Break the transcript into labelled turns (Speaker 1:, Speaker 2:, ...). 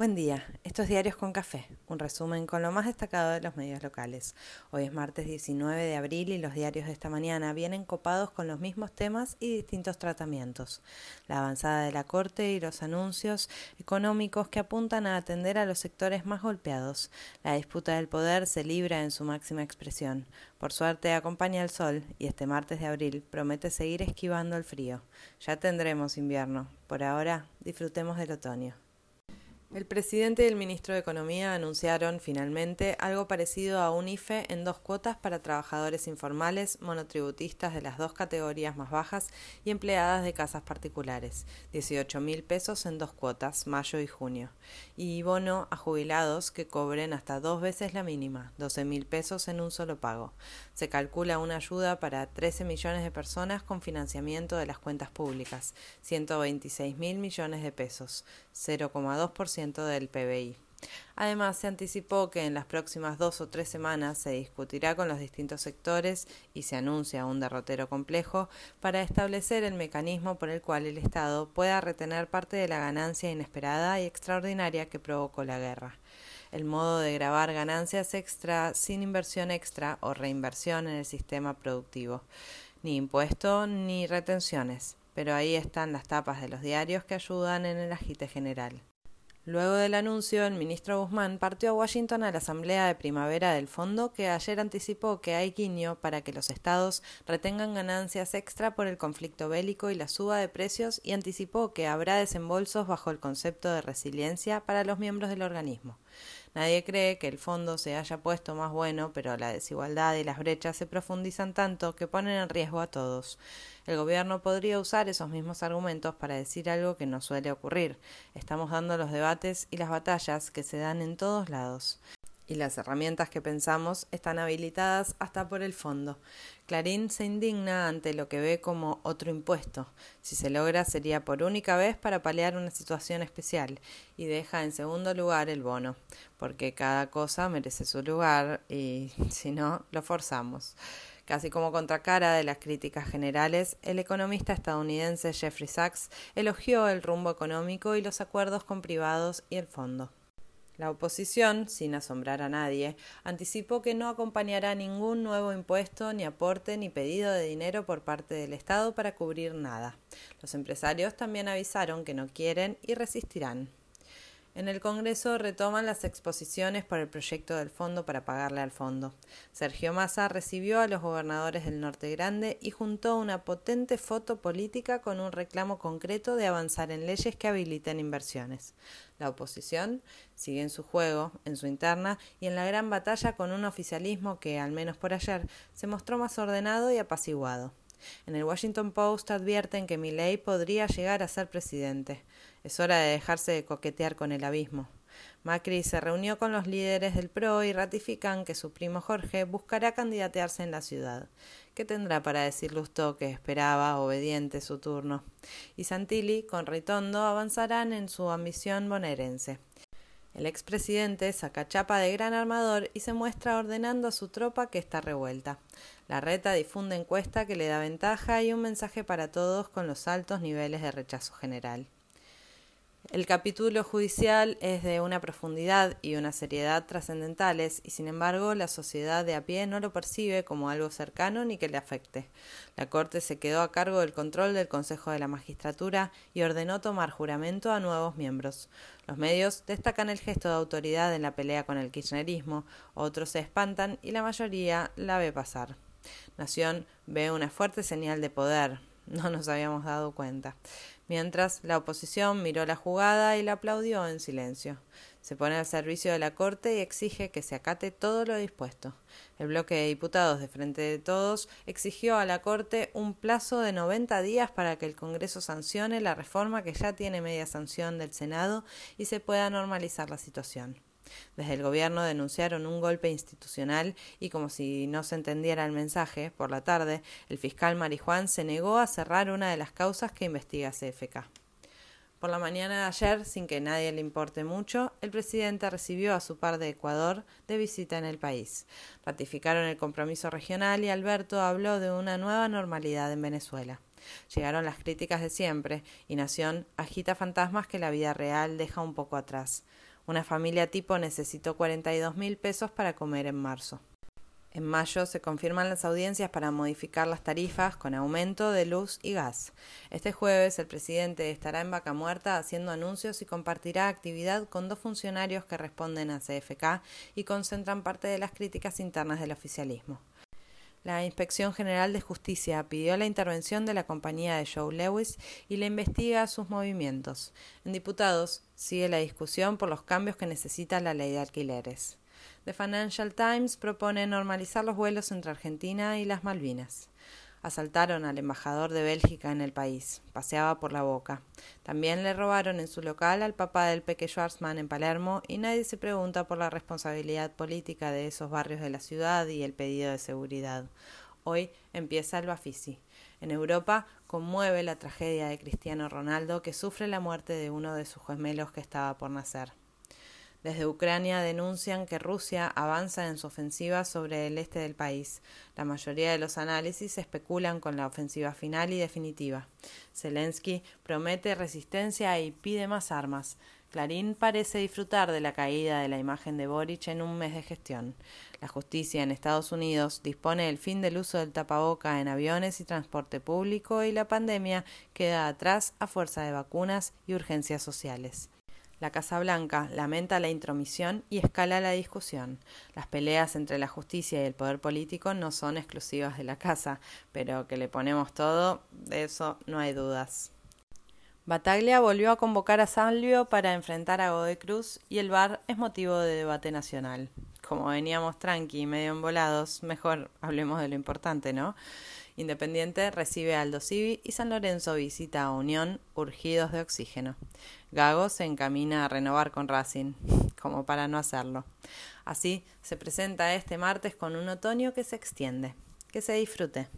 Speaker 1: Buen día, estos Diarios con Café, un resumen con lo más destacado de los medios locales. Hoy es martes 19 de abril y los diarios de esta mañana vienen copados con los mismos temas y distintos tratamientos. La avanzada de la Corte y los anuncios económicos que apuntan a atender a los sectores más golpeados. La disputa del poder se libra en su máxima expresión. Por suerte acompaña el sol y este martes de abril promete seguir esquivando el frío. Ya tendremos invierno. Por ahora, disfrutemos del otoño. El presidente y el ministro de Economía anunciaron finalmente algo parecido a un IFE en dos cuotas para trabajadores informales, monotributistas de las dos categorías más bajas y empleadas de casas particulares, 18 mil pesos en dos cuotas, mayo y junio, y bono a jubilados que cobren hasta dos veces la mínima, 12 mil pesos en un solo pago. Se calcula una ayuda para 13 millones de personas con financiamiento de las cuentas públicas, 126 mil millones de pesos, 0,2% del PBI. Además, se anticipó que en las próximas dos o tres semanas se discutirá con los distintos sectores y se anuncia un derrotero complejo para establecer el mecanismo por el cual el Estado pueda retener parte de la ganancia inesperada y extraordinaria que provocó la guerra. El modo de grabar ganancias extra sin inversión extra o reinversión en el sistema productivo. Ni impuesto ni retenciones. Pero ahí están las tapas de los diarios que ayudan en el agite general. Luego del anuncio, el ministro Guzmán partió a Washington a la asamblea de primavera del fondo que ayer anticipó que hay guiño para que los estados retengan ganancias extra por el conflicto bélico y la suba de precios y anticipó que habrá desembolsos bajo el concepto de resiliencia para los miembros del organismo. Nadie cree que el fondo se haya puesto más bueno, pero la desigualdad y las brechas se profundizan tanto que ponen en riesgo a todos. El gobierno podría usar esos mismos argumentos para decir algo que no suele ocurrir. Estamos dando los debates y las batallas que se dan en todos lados y las herramientas que pensamos están habilitadas hasta por el fondo. Clarín se indigna ante lo que ve como otro impuesto. Si se logra sería por única vez para paliar una situación especial y deja en segundo lugar el bono, porque cada cosa merece su lugar y si no, lo forzamos. Casi como contracara de las críticas generales, el economista estadounidense Jeffrey Sachs elogió el rumbo económico y los acuerdos con privados y el fondo. La oposición, sin asombrar a nadie, anticipó que no acompañará ningún nuevo impuesto, ni aporte, ni pedido de dinero por parte del Estado para cubrir nada. Los empresarios también avisaron que no quieren y resistirán. En el Congreso retoman las exposiciones por el proyecto del fondo para pagarle al fondo. Sergio Massa recibió a los gobernadores del Norte Grande y juntó una potente foto política con un reclamo concreto de avanzar en leyes que habiliten inversiones. La oposición sigue en su juego, en su interna y en la gran batalla con un oficialismo que, al menos por ayer, se mostró más ordenado y apaciguado. En el Washington Post advierten que Milley podría llegar a ser presidente. Es hora de dejarse de coquetear con el abismo. Macri se reunió con los líderes del PRO y ratifican que su primo Jorge buscará candidatearse en la ciudad. ¿Qué tendrá para decir Lustó que esperaba, obediente, su turno? Y Santilli, con Ritondo, avanzarán en su ambición bonaerense. El expresidente saca chapa de gran armador y se muestra ordenando a su tropa que está revuelta. La reta difunde encuesta que le da ventaja y un mensaje para todos con los altos niveles de rechazo general. El capítulo judicial es de una profundidad y una seriedad trascendentales y sin embargo la sociedad de a pie no lo percibe como algo cercano ni que le afecte. La Corte se quedó a cargo del control del Consejo de la Magistratura y ordenó tomar juramento a nuevos miembros. Los medios destacan el gesto de autoridad en la pelea con el kirchnerismo, otros se espantan y la mayoría la ve pasar. Nación ve una fuerte señal de poder, no nos habíamos dado cuenta mientras la oposición miró la jugada y la aplaudió en silencio. Se pone al servicio de la Corte y exige que se acate todo lo dispuesto. El bloque de diputados de Frente de Todos exigió a la Corte un plazo de 90 días para que el Congreso sancione la reforma que ya tiene media sanción del Senado y se pueda normalizar la situación. Desde el gobierno denunciaron un golpe institucional y como si no se entendiera el mensaje, por la tarde, el fiscal Marijuán se negó a cerrar una de las causas que investiga CFK. Por la mañana de ayer, sin que nadie le importe mucho, el presidente recibió a su par de Ecuador de visita en el país. Ratificaron el compromiso regional y Alberto habló de una nueva normalidad en Venezuela. Llegaron las críticas de siempre y Nación agita fantasmas que la vida real deja un poco atrás. Una familia tipo necesitó 42 mil pesos para comer en marzo. En mayo se confirman las audiencias para modificar las tarifas con aumento de luz y gas. Este jueves el presidente estará en Vaca Muerta haciendo anuncios y compartirá actividad con dos funcionarios que responden a CFK y concentran parte de las críticas internas del oficialismo. La Inspección General de Justicia pidió la intervención de la compañía de Joe Lewis y le investiga sus movimientos. En diputados sigue la discusión por los cambios que necesita la ley de alquileres. The Financial Times propone normalizar los vuelos entre Argentina y las Malvinas. Asaltaron al embajador de Bélgica en el país. Paseaba por la boca. También le robaron en su local al papá del peque Schwarzman en Palermo y nadie se pregunta por la responsabilidad política de esos barrios de la ciudad y el pedido de seguridad. Hoy empieza el Bafisi. En Europa conmueve la tragedia de Cristiano Ronaldo que sufre la muerte de uno de sus gemelos que estaba por nacer. Desde Ucrania denuncian que Rusia avanza en su ofensiva sobre el este del país. La mayoría de los análisis especulan con la ofensiva final y definitiva. Zelensky promete resistencia y pide más armas. Clarín parece disfrutar de la caída de la imagen de Boric en un mes de gestión. La justicia en Estados Unidos dispone del fin del uso del tapaboca en aviones y transporte público y la pandemia queda atrás a fuerza de vacunas y urgencias sociales. La Casa Blanca lamenta la intromisión y escala la discusión. Las peleas entre la justicia y el poder político no son exclusivas de la Casa, pero que le ponemos todo, de eso no hay dudas. Bataglia volvió a convocar a Salvio para enfrentar a Godoy Cruz y el VAR es motivo de debate nacional. Como veníamos tranqui y medio envolados, mejor hablemos de lo importante, ¿no? Independiente recibe a Aldo Civi y San Lorenzo visita a Unión urgidos de oxígeno. Gago se encamina a renovar con Racing, como para no hacerlo. Así se presenta este martes con un otoño que se extiende. Que se disfrute.